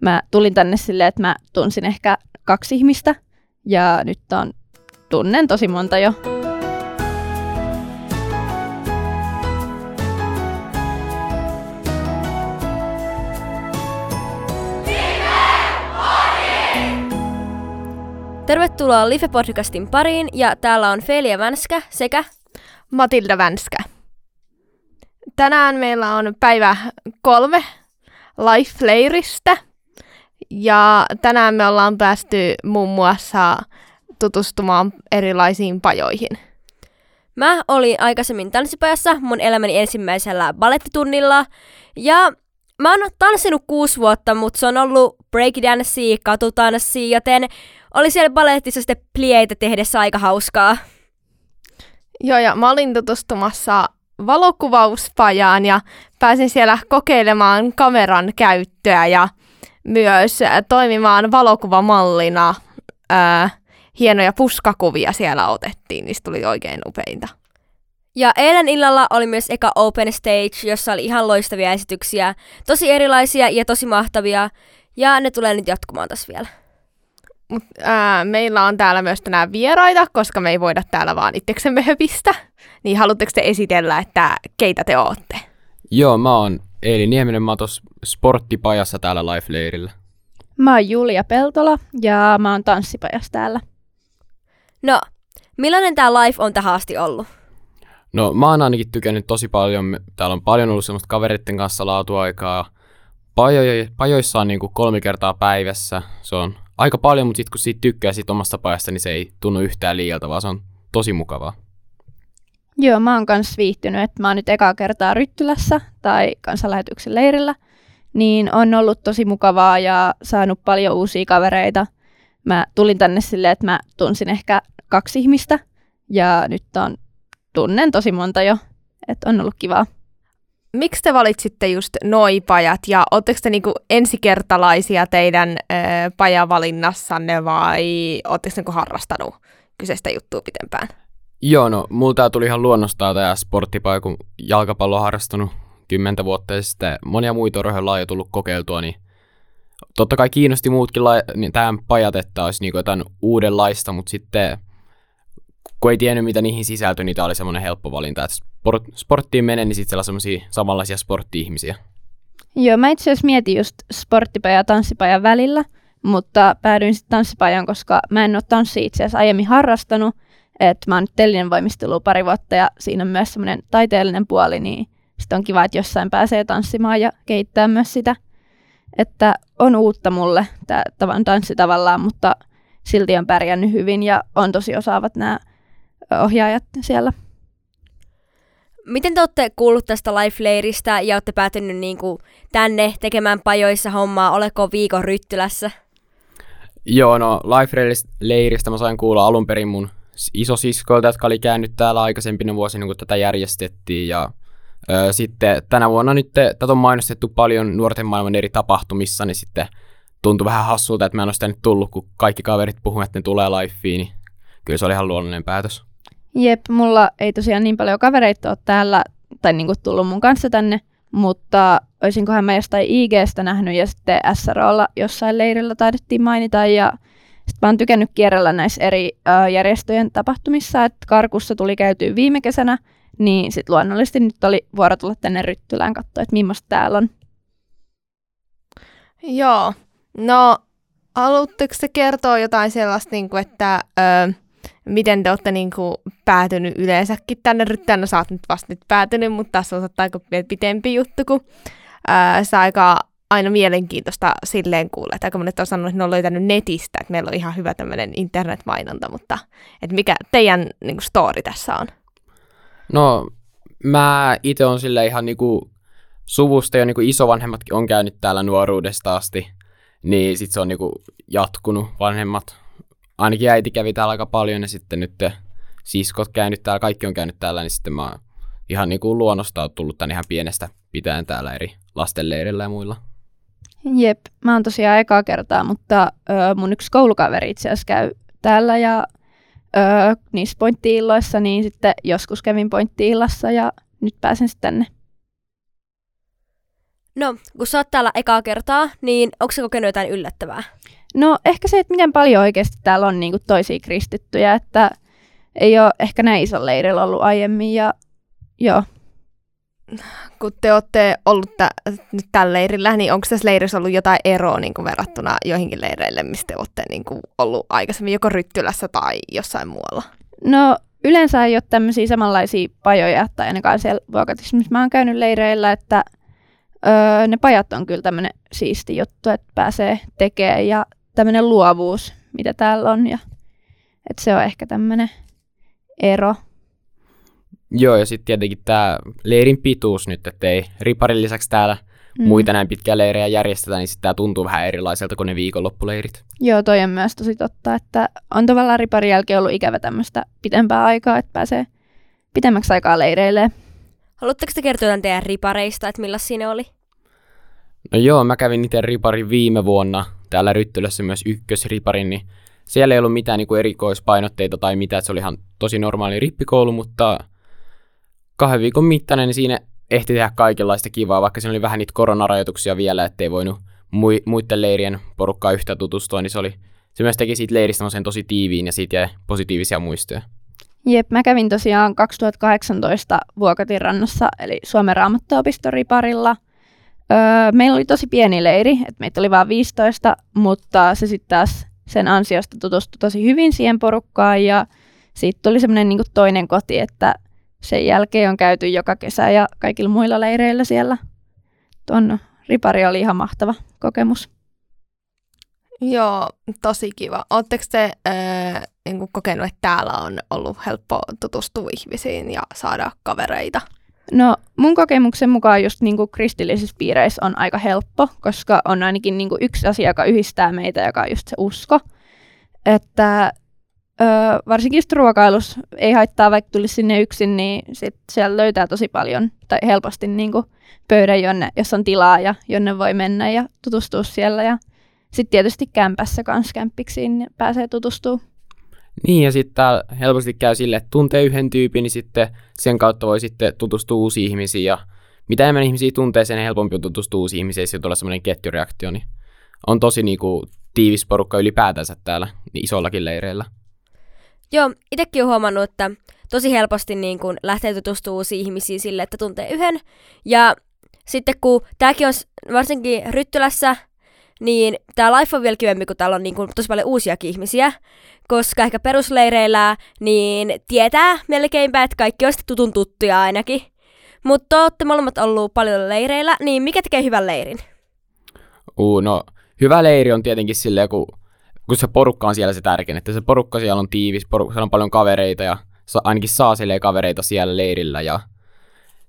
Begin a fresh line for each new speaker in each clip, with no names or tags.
mä tulin tänne silleen, että mä tunsin ehkä kaksi ihmistä ja nyt on, tunnen tosi monta jo.
Tervetuloa Life-podcastin pariin ja täällä on Felia Vänskä sekä
Matilda Vänskä. Tänään meillä on päivä kolme Life Leiristä ja tänään me ollaan päästy muun muassa tutustumaan erilaisiin pajoihin.
Mä olin aikaisemmin tanssipajassa mun elämäni ensimmäisellä balettitunnilla ja mä oon tanssinut kuusi vuotta, mutta se on ollut breakdancea, katutanssia, joten oli siellä balettissa sitten plieitä tehdessä aika hauskaa.
Joo, ja mä olin tutustumassa valokuvauspajaan ja pääsin siellä kokeilemaan kameran käyttöä ja myös toimimaan valokuvamallina. Ää, hienoja puskakuvia siellä otettiin, niistä tuli oikein upeinta.
Ja eilen illalla oli myös eka Open Stage, jossa oli ihan loistavia esityksiä, tosi erilaisia ja tosi mahtavia, ja ne tulee nyt jatkumaan tässä vielä.
Mut, ää, meillä on täällä myös tänään vieraita, koska me ei voida täällä vaan itseksemme höpistä. Niin haluatteko te esitellä, että keitä te ootte?
Joo, mä oon Eeli Nieminen, mä oon sporttipajassa täällä Life-leirillä.
Mä oon Julia Peltola ja mä oon tanssipajassa täällä.
No, millainen tämä life on tähän asti ollut?
No mä oon ainakin tykännyt tosi paljon. Täällä on paljon ollut semmoista kavereiden kanssa laatuaikaa. Pajo- pajoissa on niinku kolme kertaa päivässä. Se on aika paljon, mutta sitten kun siitä tykkää siitä omasta pajasta, niin se ei tunnu yhtään liialta, vaan se on tosi mukavaa.
Joo, mä oon kans viihtynyt, että mä oon nyt ekaa kertaa Ryttylässä tai kansanlähetyksen leirillä, niin on ollut tosi mukavaa ja saanut paljon uusia kavereita. Mä tulin tänne silleen, että mä tunsin ehkä kaksi ihmistä ja nyt on, tunnen tosi monta jo, että on ollut kivaa.
Miksi te valitsitte just noi pajat ja oletteko te niinku ensikertalaisia teidän ö, pajavalinnassanne vai oletteko niinku harrastanut kyseistä juttua pitempään?
Joo, no multa tuli ihan luonnostaan tämä sporttipaja, kun jalkapallo on harrastanut kymmentä vuotta ja sitten monia muita urheilulajeja tullut kokeiltua, niin totta kai kiinnosti muutkin la- niin tämän pajat, että olisi niin jotain uudenlaista, mutta sitten kun ei tiennyt, mitä niihin sisältyi, niin tämä oli semmoinen helppo valinta, että sport, sporttiin menen, niin sitten siellä on samanlaisia sportti-ihmisiä.
Joo, mä itse asiassa mietin just sporttipajan ja tanssipajan välillä, mutta päädyin sitten tanssipajan, koska mä en ole tanssia itse asiassa aiemmin harrastanut, että mä oon nyt tellinen voimistelu pari vuotta ja siinä on myös semmoinen taiteellinen puoli, niin sitten on kiva, että jossain pääsee tanssimaan ja kehittää myös sitä. Että on uutta mulle tämä tavan tanssi tavallaan, mutta silti on pärjännyt hyvin ja on tosi osaavat nämä ohjaajat siellä.
Miten te olette kuullut tästä Life-leiristä ja olette päätynyt niin kuin tänne tekemään pajoissa hommaa? Oleko viikon ryttylässä?
Joo, no Life-leiristä mä sain kuulla alun perin mun isosiskoilta, jotka oli käynyt täällä aikaisempina vuosina, kun tätä järjestettiin. Ja ö, sitten tänä vuonna nyt tätä on mainostettu paljon nuorten maailman eri tapahtumissa, niin sitten tuntui vähän hassulta, että mä en ole sitä nyt tullut, kun kaikki kaverit puhuvat, että ne tulee lifeen, niin kyllä se oli ihan luonnollinen päätös.
Jep, mulla ei tosiaan niin paljon kavereita ole täällä, tai niinku tullut mun kanssa tänne, mutta olisinkohan mä jostain IGstä nähnyt ja sitten SROlla jossain leirillä taidettiin mainita ja sitten mä oon tykännyt kierrellä näissä eri ö, järjestöjen tapahtumissa, että Karkussa tuli käytyä viime kesänä, niin sitten luonnollisesti nyt oli vuoro tulla tänne Ryttylään katsoa, että millaista täällä on.
Joo, no haluatteko te kertoa jotain sellaista, niin kuin, että ö, miten te olette niin kuin, päätynyt yleensäkin tänne Ryttylään? No sä oot nyt vasta nyt päätynyt, mutta tässä on aika pitempi juttu, kun ö, sä aika aina mielenkiintoista silleen kuulla, että aika monet on sanonut, että ne on löytänyt netistä, että meillä on ihan hyvä tämmöinen internetmainonta, mutta että mikä teidän niin kuin, story tässä on?
No, mä itse on sille ihan niinku suvusta jo niinku isovanhemmatkin on käynyt täällä nuoruudesta asti, niin sit se on niinku jatkunut vanhemmat. Ainakin äiti kävi täällä aika paljon ja sitten nyt siskot käynyt täällä, kaikki on käynyt täällä, niin sitten mä oon ihan niinku luonnosta tullut tän ihan pienestä pitäen täällä eri lastenleirillä ja muilla.
Jep, mä oon tosiaan ekaa kertaa, mutta ö, mun yksi koulukaveri itse asiassa käy täällä ja ö, niissä pointtiilloissa, niin sitten joskus kävin pointtiillassa ja nyt pääsen sitten tänne.
No, kun sä oot täällä ekaa kertaa, niin onko se kokenut jotain yllättävää?
No ehkä se, että miten paljon oikeasti täällä on niinku toisia kristittyjä, että ei ole ehkä näin iso leirillä ollut aiemmin ja joo.
Kun te olette ollut tä- nyt tällä leirillä, niin onko tässä leirissä ollut jotain eroa niin kuin verrattuna joihinkin leireille, mistä te olette niin kuin ollut aikaisemmin joko Ryttylässä tai jossain muualla?
No yleensä ei ole tämmöisiä samanlaisia pajoja, tai ainakaan siellä Vuokatissa, missä mä oon käynyt leireillä, että öö, ne pajat on kyllä tämmöinen siisti juttu, että pääsee tekemään ja tämmöinen luovuus, mitä täällä on. Ja, että se on ehkä tämmöinen ero.
Joo, ja sitten tietenkin tämä leirin pituus nyt, että ei riparin lisäksi täällä mm. muita näin pitkiä leirejä järjestetään, niin sitten tämä tuntuu vähän erilaiselta kuin ne viikonloppuleirit.
Joo, toi on myös tosi totta, että on tavallaan riparin jälkeen ollut ikävä tämmöistä pitempää aikaa, että pääsee pitemmäksi aikaa leireille.
Haluatteko te kertoa jotain teidän ripareista, että millaisia siinä oli?
No joo, mä kävin itse riparin viime vuonna täällä Ryttylässä myös ykkösriparin, niin siellä ei ollut mitään niin kuin erikoispainotteita tai mitään, että se oli ihan tosi normaali rippikoulu, mutta kahden viikon mittainen niin siinä ehti tehdä kaikenlaista kivaa, vaikka siinä oli vähän niitä koronarajoituksia vielä, ettei voinut mui, muiden leirien porukkaa yhtä tutustua, niin se, oli, se myös teki siitä leiristä tosi tiiviin ja siitä jäi positiivisia muistoja.
Jep, mä kävin tosiaan 2018 Vuokatin rannassa, eli Suomen raamattuopiston riparilla. Öö, meillä oli tosi pieni leiri, että meitä oli vain 15, mutta se sitten taas sen ansiosta tutustui tosi hyvin siihen porukkaan ja siitä tuli semmoinen niin toinen koti, että sen jälkeen on käyty joka kesä ja kaikilla muilla leireillä siellä. Tuon ripari oli ihan mahtava kokemus.
Joo, tosi kiva. Oletteko te äh, niin kokenut, että täällä on ollut helppo tutustua ihmisiin ja saada kavereita?
No mun kokemuksen mukaan just niin kuin kristillisissä piireissä on aika helppo, koska on ainakin niin kuin yksi asia, joka yhdistää meitä, joka on just se usko. Että ö, varsinkin just ruokailus ei haittaa, vaikka tulisi sinne yksin, niin sit siellä löytää tosi paljon tai helposti niin kuin pöydän, jonne, jos on tilaa ja jonne voi mennä ja tutustua siellä. Ja sitten tietysti kämpässä kanssa kämppiksiin niin pääsee tutustumaan.
Niin, ja sitten täällä helposti käy sille, että tuntee yhden tyypin, niin sitten sen kautta voi sitten tutustua uusiin ihmisiin, ja mitä enemmän ihmisiä tuntee, sen helpompi on tutustua uusiin ihmisiin, ja tulee semmoinen ketjureaktio, niin on tosi niinku tiivis porukka ylipäätänsä täällä niin isollakin leireillä.
Joo, itsekin olen huomannut, että tosi helposti niin kun lähtee tutustumaan uusiin ihmisiin sille, että tuntee yhden. Ja sitten kun tämäkin on varsinkin Ryttylässä, niin tämä life on vielä kivempi, kun täällä on niin kun, tosi paljon uusiakin ihmisiä. Koska ehkä perusleireillä niin tietää melkeinpä, että kaikki on tutun tuttuja ainakin. Mutta olette molemmat ollut paljon leireillä, niin mikä tekee hyvän leirin?
Uh, no hyvä leiri on tietenkin silleen, kun, kun se porukka on siellä se tärkein, että se porukka siellä on tiivis, porukka, siellä on paljon kavereita ja sa, ainakin saa kavereita siellä leirillä ja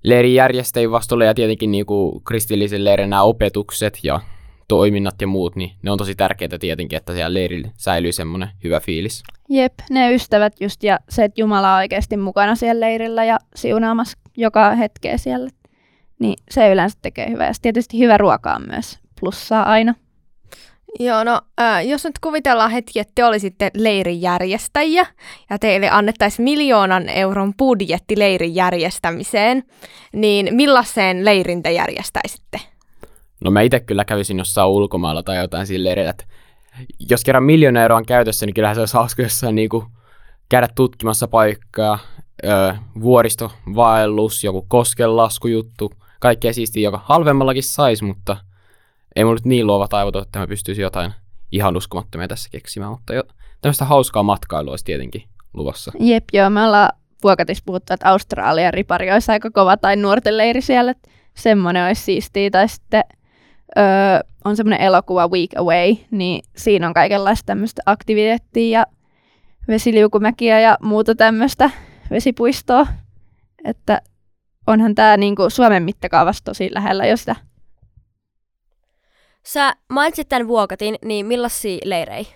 leirin järjestäjien vastuulla ja tietenkin niinku kristillisen leirin nämä opetukset ja toiminnat ja muut, niin ne on tosi tärkeitä tietenkin, että siellä leirillä säilyy semmoinen hyvä fiilis.
Jep, ne ystävät just ja se, että Jumala on oikeasti mukana siellä leirillä ja siunaamassa joka hetkeä siellä. Niin se yleensä tekee hyvää. Ja tietysti hyvä ruoka on myös plussaa aina.
Joo, no äh, jos nyt kuvitellaan hetki, että te olisitte leirin järjestäjiä ja teille annettaisiin miljoonan euron budjetti leirin järjestämiseen, niin millaiseen leirin te järjestäisitte?
No mä itse kyllä kävisin jossain ulkomailla tai jotain silleen, että jos kerran miljoona euroa on käytössä, niin kyllähän se olisi hauska jossain niin kuin käydä tutkimassa paikkaa, öö, vuoristovaellus, joku koskenlaskujuttu, kaikkea siistiä, joka halvemmallakin saisi, mutta ei mulla nyt niin luovat aivot että mä pystyisin jotain ihan uskomattomia tässä keksimään, mutta jo, tämmöistä hauskaa matkailua olisi tietenkin luvassa.
Jep, joo, me ollaan vuokatissa puhuttu, että Australian ripari olisi aika kova tai nuorten leiri siellä, että semmoinen olisi siistiä, tai sitten öö, on semmoinen elokuva Week Away, niin siinä on kaikenlaista tämmöistä aktiviteettia ja vesiliukumäkiä ja muuta tämmöistä vesipuistoa, että onhan tämä niinku Suomen mittakaavassa tosi lähellä jo sitä.
Sä mainitsit tämän Vuokatin, niin millaisia leirejä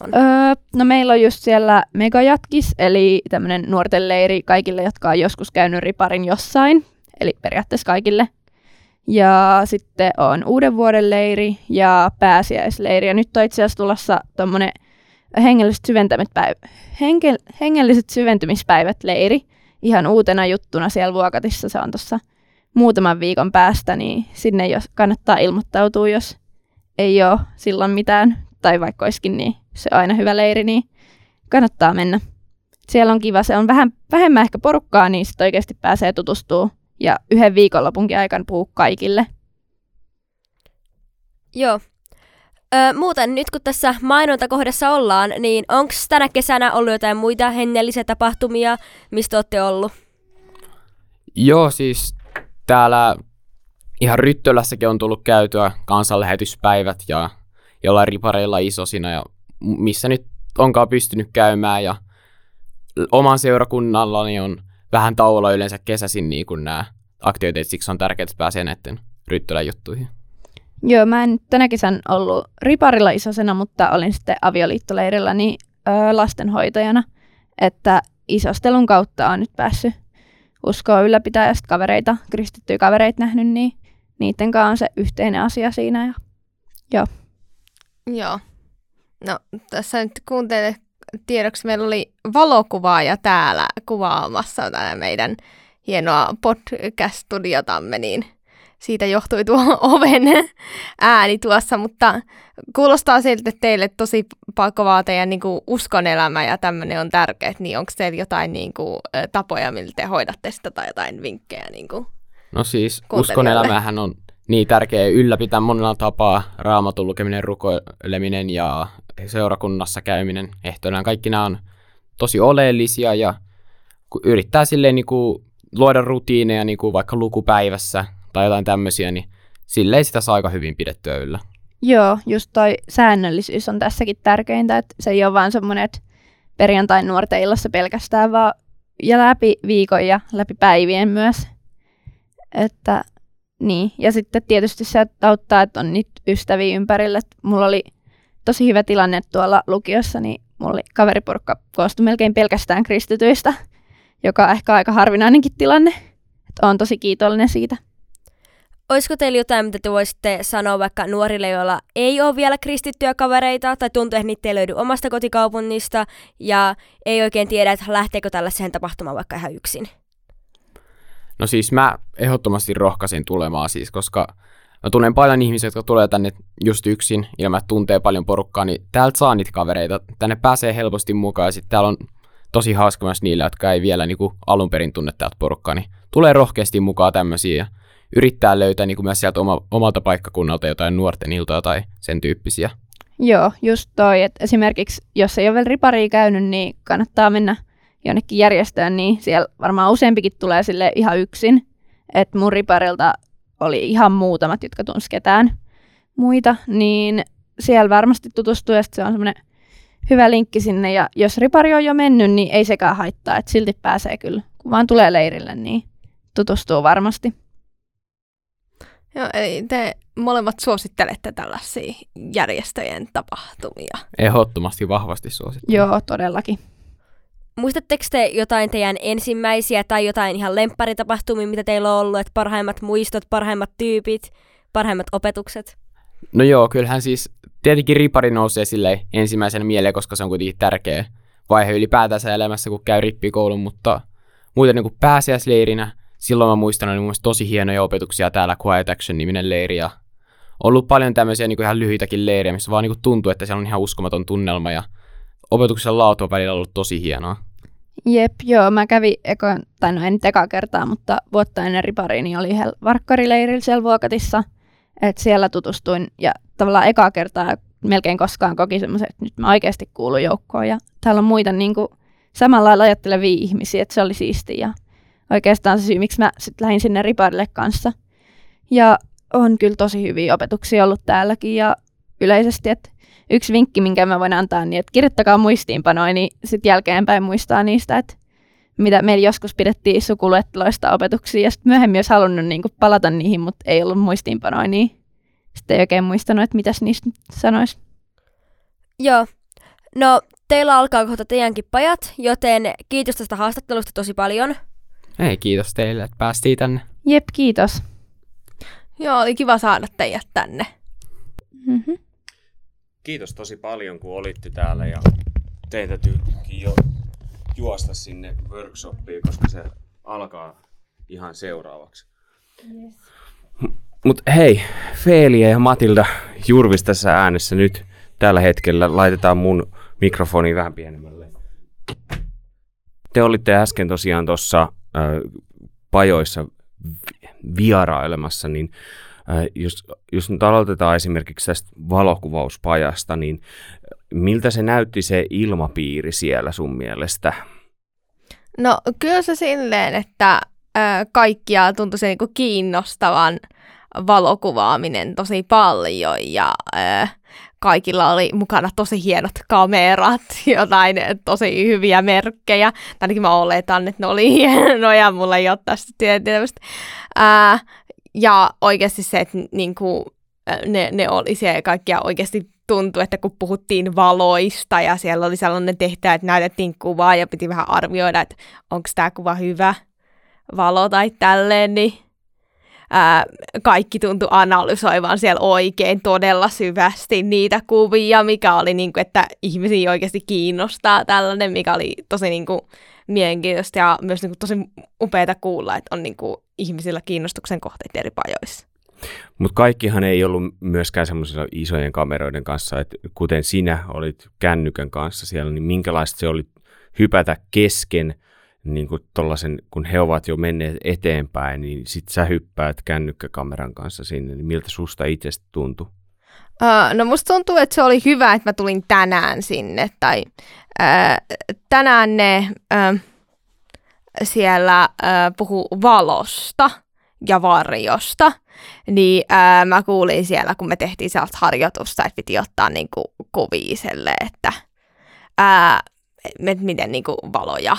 on?
Öö, no meillä on just siellä Megajatkis, eli tämmöinen nuorten leiri kaikille, jotka on joskus käynyt riparin jossain, eli periaatteessa kaikille. Ja sitten on uuden vuoden leiri ja pääsiäisleiri. Ja nyt on itse asiassa tulossa tuommoinen hengelliset, henke, hengelliset syventymispäivät leiri ihan uutena juttuna siellä Vuokatissa. Se on tuossa muutaman viikon päästä, niin sinne jos kannattaa ilmoittautua, jos ei ole silloin mitään, tai vaikka olisikin niin se on aina hyvä leiri, niin kannattaa mennä. Siellä on kiva, se on vähän vähemmän ehkä porukkaa, niin sitten oikeasti pääsee tutustuu ja yhden viikonlopunkin aikana puhuu kaikille.
Joo. Ö, muuten nyt kun tässä mainontakohdassa ollaan, niin onko tänä kesänä ollut jotain muita hengellisiä tapahtumia, mistä olette ollut?
Joo, siis täällä ihan Ryttölässäkin on tullut käytyä kansanlähetyspäivät ja jollain ripareilla isosina ja missä nyt onkaan pystynyt käymään ja oman seurakunnallani on vähän tauolla yleensä kesäisin niin kuin nämä aktiviteetit, siksi on tärkeää, että pääsee näiden Ryttölän juttuihin.
Joo, mä en tänä kesän ollut riparilla isosena, mutta olin sitten avioliittoleirillä niin, ö, lastenhoitajana, että isostelun kautta on nyt päässyt uskoa ylläpitää ja kavereita, kristittyjä kavereita nähnyt, niin niiden kanssa on se yhteinen asia siinä. Ja, joo.
Joo. No, tässä nyt kuuntelee tiedoksi, meillä oli valokuvaaja täällä kuvaamassa tänä meidän hienoa podcast-studiotamme, niin siitä johtui tuo oven ääni tuossa, mutta kuulostaa siltä, että teille tosi kovaa teidän niin kuin uskonelämä ja tämmöinen on tärkeä, niin onko teillä jotain niin kuin, tapoja, millä te hoidatte sitä tai jotain vinkkejä? Niin kuin
no siis uskonelämähän on niin tärkeä ylläpitää monella tapaa, raamatun lukeminen, rukoileminen ja seurakunnassa käyminen ehtoina. Kaikki nämä on tosi oleellisia ja yrittää silleen niin kuin luoda rutiineja niin kuin vaikka lukupäivässä tai jotain tämmöisiä, niin silleen sitä saa aika hyvin pidettyä yllä.
Joo, just toi säännöllisyys on tässäkin tärkeintä, että se ei ole vaan semmoinen, että perjantain nuorten illassa pelkästään, vaan ja läpi viikon ja läpi päivien myös. Että niin, ja sitten tietysti se auttaa, että on niitä ystäviä ympärillä. Että mulla oli tosi hyvä tilanne tuolla lukiossa, niin mulla oli kaveriporukka koostui melkein pelkästään kristityistä, joka on ehkä aika harvinainenkin tilanne. Että olen tosi kiitollinen siitä.
Olisiko teillä jotain, mitä te voisitte sanoa vaikka nuorille, joilla ei ole vielä kristittyjä kavereita, tai tuntuu, että niitä ei löydy omasta kotikaupungista, ja ei oikein tiedä, että lähteekö tällaiseen tapahtumaan vaikka ihan yksin?
No siis mä ehdottomasti rohkaisin tulemaan siis, koska mä tunnen paljon ihmisiä, jotka tulee tänne just yksin, ilman että tuntee paljon porukkaa, niin täältä saa niitä kavereita. Tänne pääsee helposti mukaan ja sitten täällä on tosi hauska myös niille, jotka ei vielä niinku alun perin tunne täältä porukkaa, niin tulee rohkeasti mukaan tämmöisiä yrittää löytää niinku myös sieltä oma, omalta paikkakunnalta jotain nuorten iltoja tai sen tyyppisiä.
Joo, just toi, että esimerkiksi jos ei ole vielä riparia käynyt, niin kannattaa mennä jonnekin järjestöön, niin siellä varmaan useampikin tulee sille ihan yksin. Että mun riparilta oli ihan muutamat, jotka tunsi ketään muita, niin siellä varmasti tutustuu ja se on semmoinen hyvä linkki sinne. Ja jos ripari on jo mennyt, niin ei sekään haittaa, että silti pääsee kyllä. Kun vaan tulee leirille, niin tutustuu varmasti.
Joo, eli te molemmat suosittelette tällaisia järjestöjen tapahtumia.
Ehdottomasti vahvasti suosittelen.
Joo, todellakin.
Muistatteko te jotain teidän ensimmäisiä tai jotain ihan lempparitapahtumia, mitä teillä on ollut, että parhaimmat muistot, parhaimmat tyypit, parhaimmat opetukset?
No joo, kyllähän siis tietenkin ripari nousee sille ensimmäisenä mieleen, koska se on kuitenkin tärkeä vaihe ylipäätänsä elämässä, kun käy rippikoulun, mutta muuten niin kuin pääsiäisleirinä, silloin mä muistan, oli mun tosi hienoja opetuksia täällä Quiet Action-niminen leiri, ja ollut paljon tämmöisiä niin kuin ihan lyhyitäkin leirejä, missä vaan niin kuin tuntuu, että siellä on ihan uskomaton tunnelma, ja opetuksen laatu on välillä ollut tosi hienoa.
Jep, joo, mä kävin eko, tai no en nyt eka kertaa, mutta vuotta ennen ripariin niin oli yhdellä varkkarileirillä siellä Vuokatissa, että siellä tutustuin ja tavallaan eka kertaa melkein koskaan koki semmoisen, että nyt mä oikeasti kuulun joukkoon ja täällä on muita niin kuin, samalla lailla ajattelevia ihmisiä, että se oli siistiä ja oikeastaan se syy, miksi mä sitten lähdin sinne riparille kanssa. Ja on kyllä tosi hyviä opetuksia ollut täälläkin ja yleisesti, että yksi vinkki, minkä mä voin antaa, niin että kirjoittakaa muistiinpanoja, niin sitten jälkeenpäin muistaa niistä, että mitä meillä joskus pidettiin sukuluetteloista opetuksia, ja sitten myöhemmin olisi halunnut niin kuin palata niihin, mutta ei ollut muistiinpanoja, niin sitten ei oikein muistanut, että mitäs niistä sanoisi.
Joo. No, teillä alkaa kohta teidänkin pajat, joten kiitos tästä haastattelusta tosi paljon.
Ei, kiitos teille, että päästiin tänne.
Jep, kiitos.
Joo, oli kiva saada teidät tänne.
Mm-hmm
kiitos tosi paljon, kun olitte täällä ja teitä täytyykin jo juosta sinne workshopiin, koska se alkaa ihan seuraavaksi.
Mutta hei, Feelia ja Matilda Jurvis tässä äänessä nyt tällä hetkellä. Laitetaan mun mikrofoni vähän pienemmälle. Te olitte äsken tosiaan tuossa pajoissa vierailemassa, niin jos, jos nyt aloitetaan esimerkiksi tästä valokuvauspajasta, niin miltä se näytti se ilmapiiri siellä sun mielestä?
No kyllä se silleen, että äh, kaikkia tuntui se niinku kiinnostavan valokuvaaminen tosi paljon ja äh, kaikilla oli mukana tosi hienot kamerat, jotain tosi hyviä merkkejä. Ainakin mä oletan, että ne oli hienoja, mulla ei ole tästä tietysti. Äh, ja oikeasti se, että niinku, ne, ne oli siellä kaikkia oikeasti tuntui, että kun puhuttiin valoista ja siellä oli sellainen tehtävä, että näytettiin kuvaa ja piti vähän arvioida, että onko tämä kuva hyvä valo tai tälleen, niin ää, kaikki tuntui analysoivan siellä oikein todella syvästi niitä kuvia, mikä oli niin kuin, että ihmisiä oikeasti kiinnostaa tällainen, mikä oli tosi niin kuin, mielenkiintoista ja myös niin kuin, tosi upeata kuulla, että on niin kuin, ihmisillä kiinnostuksen kohteita eri pajoissa.
Mutta kaikkihan ei ollut myöskään semmoisilla isojen kameroiden kanssa, että kuten sinä olit kännykän kanssa siellä, niin minkälaista se oli hypätä kesken niin kuin tollasen, kun he ovat jo menneet eteenpäin, niin sit sä hyppäät kännykkäkameran kanssa sinne, niin miltä susta itsestä tuntui?
Uh, no musta tuntuu, että se oli hyvä, että mä tulin tänään sinne, tai uh, tänään ne uh, siellä uh, puhu valosta ja varjosta, niin uh, mä kuulin siellä, kun me tehtiin sellaista harjoitusta, että piti ottaa niinku kuvia selle, että uh, miten niinku valoja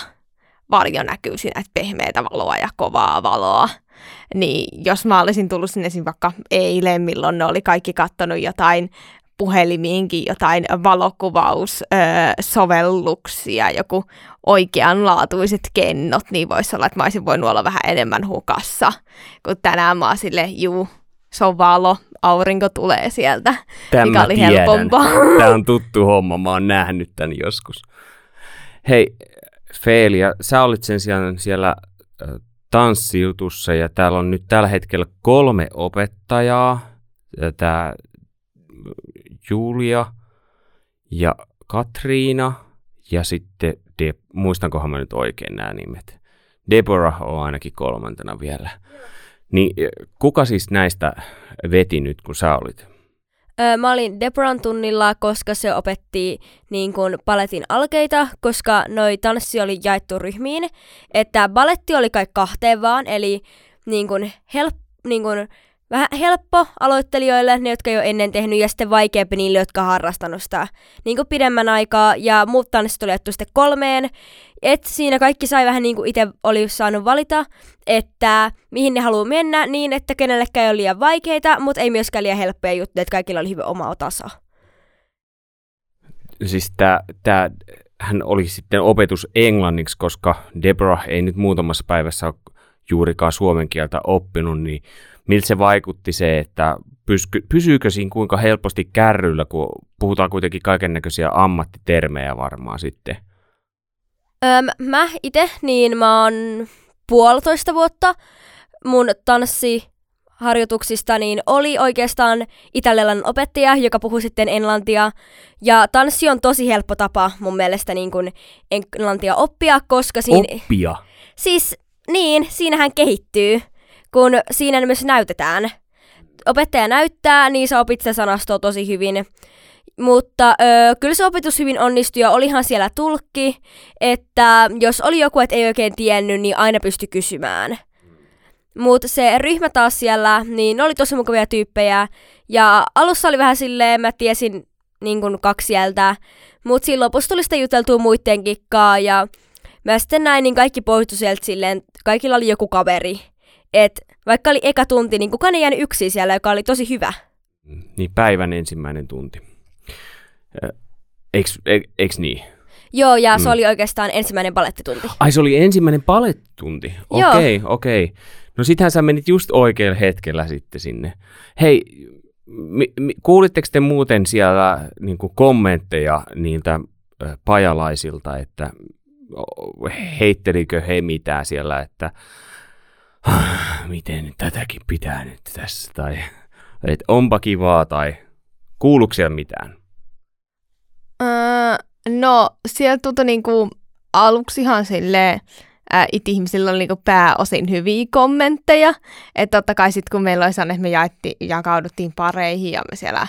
varjo näkyy siinä, että pehmeätä valoa ja kovaa valoa. Niin jos mä olisin tullut sinne vaikka eilen, milloin ne oli kaikki kattonut jotain puhelimiinkin jotain valokuvaussovelluksia, joku oikeanlaatuiset kennot, niin voisi olla, että mä olisin voinut olla vähän enemmän hukassa. Kun tänään mä oon sille, juu, se on valo, aurinko tulee sieltä,
Tämä
mikä oli
tiedän.
helpompaa.
Tämä on tuttu homma, mä oon nähnyt tämän joskus. Hei, Feelia, sä olit sen sijaan siellä tanssijutussa ja täällä on nyt tällä hetkellä kolme opettajaa. Tämä Julia ja Katriina ja sitten, De- muistankohan mä nyt oikein nämä nimet. Deborah on ainakin kolmantena vielä. Niin kuka siis näistä veti nyt, kun sä olit?
Mä olin Deboran tunnilla, koska se opetti niin kun, paletin alkeita, koska noi tanssi oli jaettu ryhmiin. Että baletti oli kai kahteen vaan, eli niin kun, help, niin kun, vähän helppo aloittelijoille, ne jotka ole ennen tehnyt, ja sitten vaikeampi niille, jotka harrastanut sitä niin kuin pidemmän aikaa. Ja muut tanssit oli sitten kolmeen. Et siinä kaikki sai vähän niin kuin itse oli saanut valita, että mihin ne haluaa mennä niin, että kenellekään ei ole liian vaikeita, mutta ei myöskään liian helppoja juttuja, että kaikilla oli hyvä oma taso.
Siis tämä, hän oli sitten opetus englanniksi, koska Deborah ei nyt muutamassa päivässä ole juurikaan suomen kieltä oppinut, niin miltä se vaikutti se, että pysky, pysyykö siinä kuinka helposti kärryllä, kun puhutaan kuitenkin kaiken näköisiä ammattitermejä varmaan sitten?
Öm, mä itse, niin mä oon puolitoista vuotta mun tanssi harjoituksista niin oli oikeastaan italialainen opettaja, joka puhui sitten englantia. Ja tanssi on tosi helppo tapa mun mielestä niin kuin englantia oppia, koska siinä...
Oppia?
Siis niin, siinähän kehittyy kun siinä myös näytetään. Opettaja näyttää, niin sä opit se sanastoa tosi hyvin. Mutta öö, kyllä se opetus hyvin onnistui ja olihan siellä tulkki, että jos oli joku, että ei oikein tiennyt, niin aina pysty kysymään. Mutta se ryhmä taas siellä, niin ne oli tosi mukavia tyyppejä. Ja alussa oli vähän silleen, mä tiesin niin kuin kaksi sieltä, mutta siinä lopussa tuli sitä juteltua muiden kikkaa ja mä sitten näin, niin kaikki poistui sieltä silleen, kaikilla oli joku kaveri että vaikka oli eka tunti, niin kukaan ei jäänyt yksin siellä, joka oli tosi hyvä.
Niin päivän ensimmäinen tunti. Eiks, eiks niin?
Joo, ja mm. se oli oikeastaan ensimmäinen palettitunti.
Ai se oli ensimmäinen palettitunti? Okei, okay, okei. Okay. No sittenhän sä menit just oikealla hetkellä sitten sinne. Hei, mi, mi, kuulitteko te muuten siellä niin kommentteja niiltä pajalaisilta, että heittelikö he mitään siellä, että miten tätäkin pitää nyt tässä, tai että onpa kivaa, tai kuuluuko siellä mitään?
Öö, no, siellä tuntui niinku aluksi ihan silleen, it ihmisillä oli niinku pääosin hyviä kommentteja. Että totta kai sitten kun meillä oli sellainen, että me jaetti, jakauduttiin pareihin ja me siellä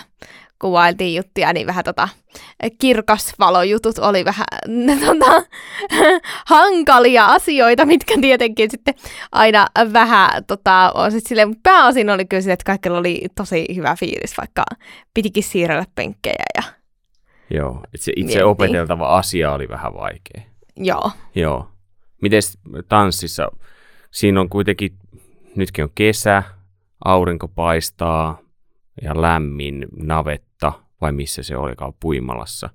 kuvailtiin juttuja, niin vähän tota, kirkasvalojutut oli vähän tota, hankalia asioita, mitkä tietenkin sitten aina vähän tota, on sit silleen, mutta pääosin oli kyllä silleen, että kaikilla oli tosi hyvä fiilis, vaikka pitikin siirrellä penkkejä ja
Joo, itse
Miettii.
opeteltava asia oli vähän vaikea.
joo.
Joo. Miten tanssissa? Siinä on kuitenkin, nytkin on kesä, aurinko paistaa ja lämmin navetta, vai missä se olikaan, Puimalassa.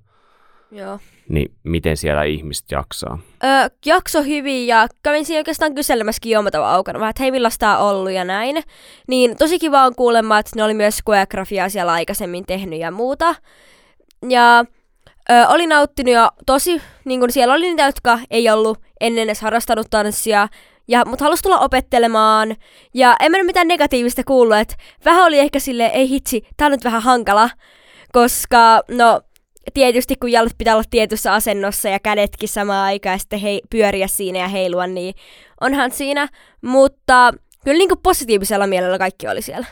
Joo.
Niin miten siellä ihmiset jaksaa?
Öö, jakso hyvin ja kävin siinä oikeastaan kyselemässäkin Joomatavan aukana vähän, että hei millaista tää on ollut ja näin. Niin tosi kiva on kuulemma, että ne oli myös koreografiaa siellä aikaisemmin tehnyt ja muuta. Ja ö, oli nauttinut ja tosi, niin kun siellä oli niitä, jotka ei ollut ennen edes harrastanut tanssia, ja, mutta halusi tulla opettelemaan. Ja en mä nyt mitään negatiivista kuullut, että vähän oli ehkä sille ei hitsi, tää on nyt vähän hankala. Koska, no, tietysti kun jalat pitää olla tietyssä asennossa ja kädetkin samaan aikaan ja sitten hei, pyöriä siinä ja heilua, niin onhan siinä. Mutta kyllä niin kuin positiivisella mielellä kaikki oli siellä.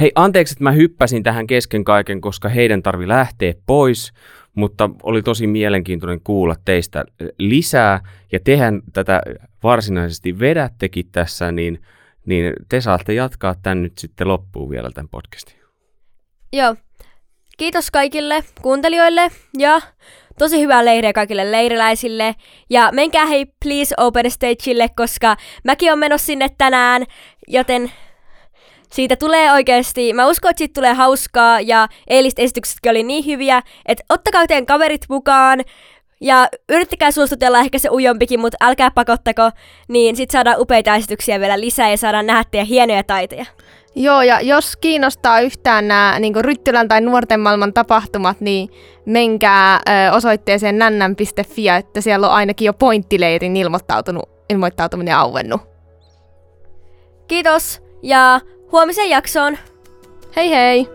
Hei, anteeksi, että mä hyppäsin tähän kesken kaiken, koska heidän tarvi lähteä pois, mutta oli tosi mielenkiintoinen kuulla teistä lisää, ja tehän tätä varsinaisesti vedättekin tässä, niin, niin te saatte jatkaa tämän nyt sitten loppuun vielä tämän podcastin.
Joo. Kiitos kaikille kuuntelijoille ja tosi hyvää leiriä kaikille leiriläisille. Ja menkää hei please open stageille, koska mäkin on menossa sinne tänään, joten siitä tulee oikeasti, mä uskon, että siitä tulee hauskaa ja eiliset esityksetkin oli niin hyviä, että ottakaa teidän kaverit mukaan ja yrittäkää suostutella ehkä se ujompikin, mutta älkää pakottako, niin sit saadaan upeita esityksiä vielä lisää ja saadaan nähdä teidän hienoja taiteja.
Joo, ja jos kiinnostaa yhtään nämä niin Ryttylän tai nuorten maailman tapahtumat, niin menkää ö, osoitteeseen nännän.fi, että siellä on ainakin jo pointtileirin ilmoittautunut, ilmoittautuminen auennut.
Kiitos ja huomiseen jaksoon!
Hei hei!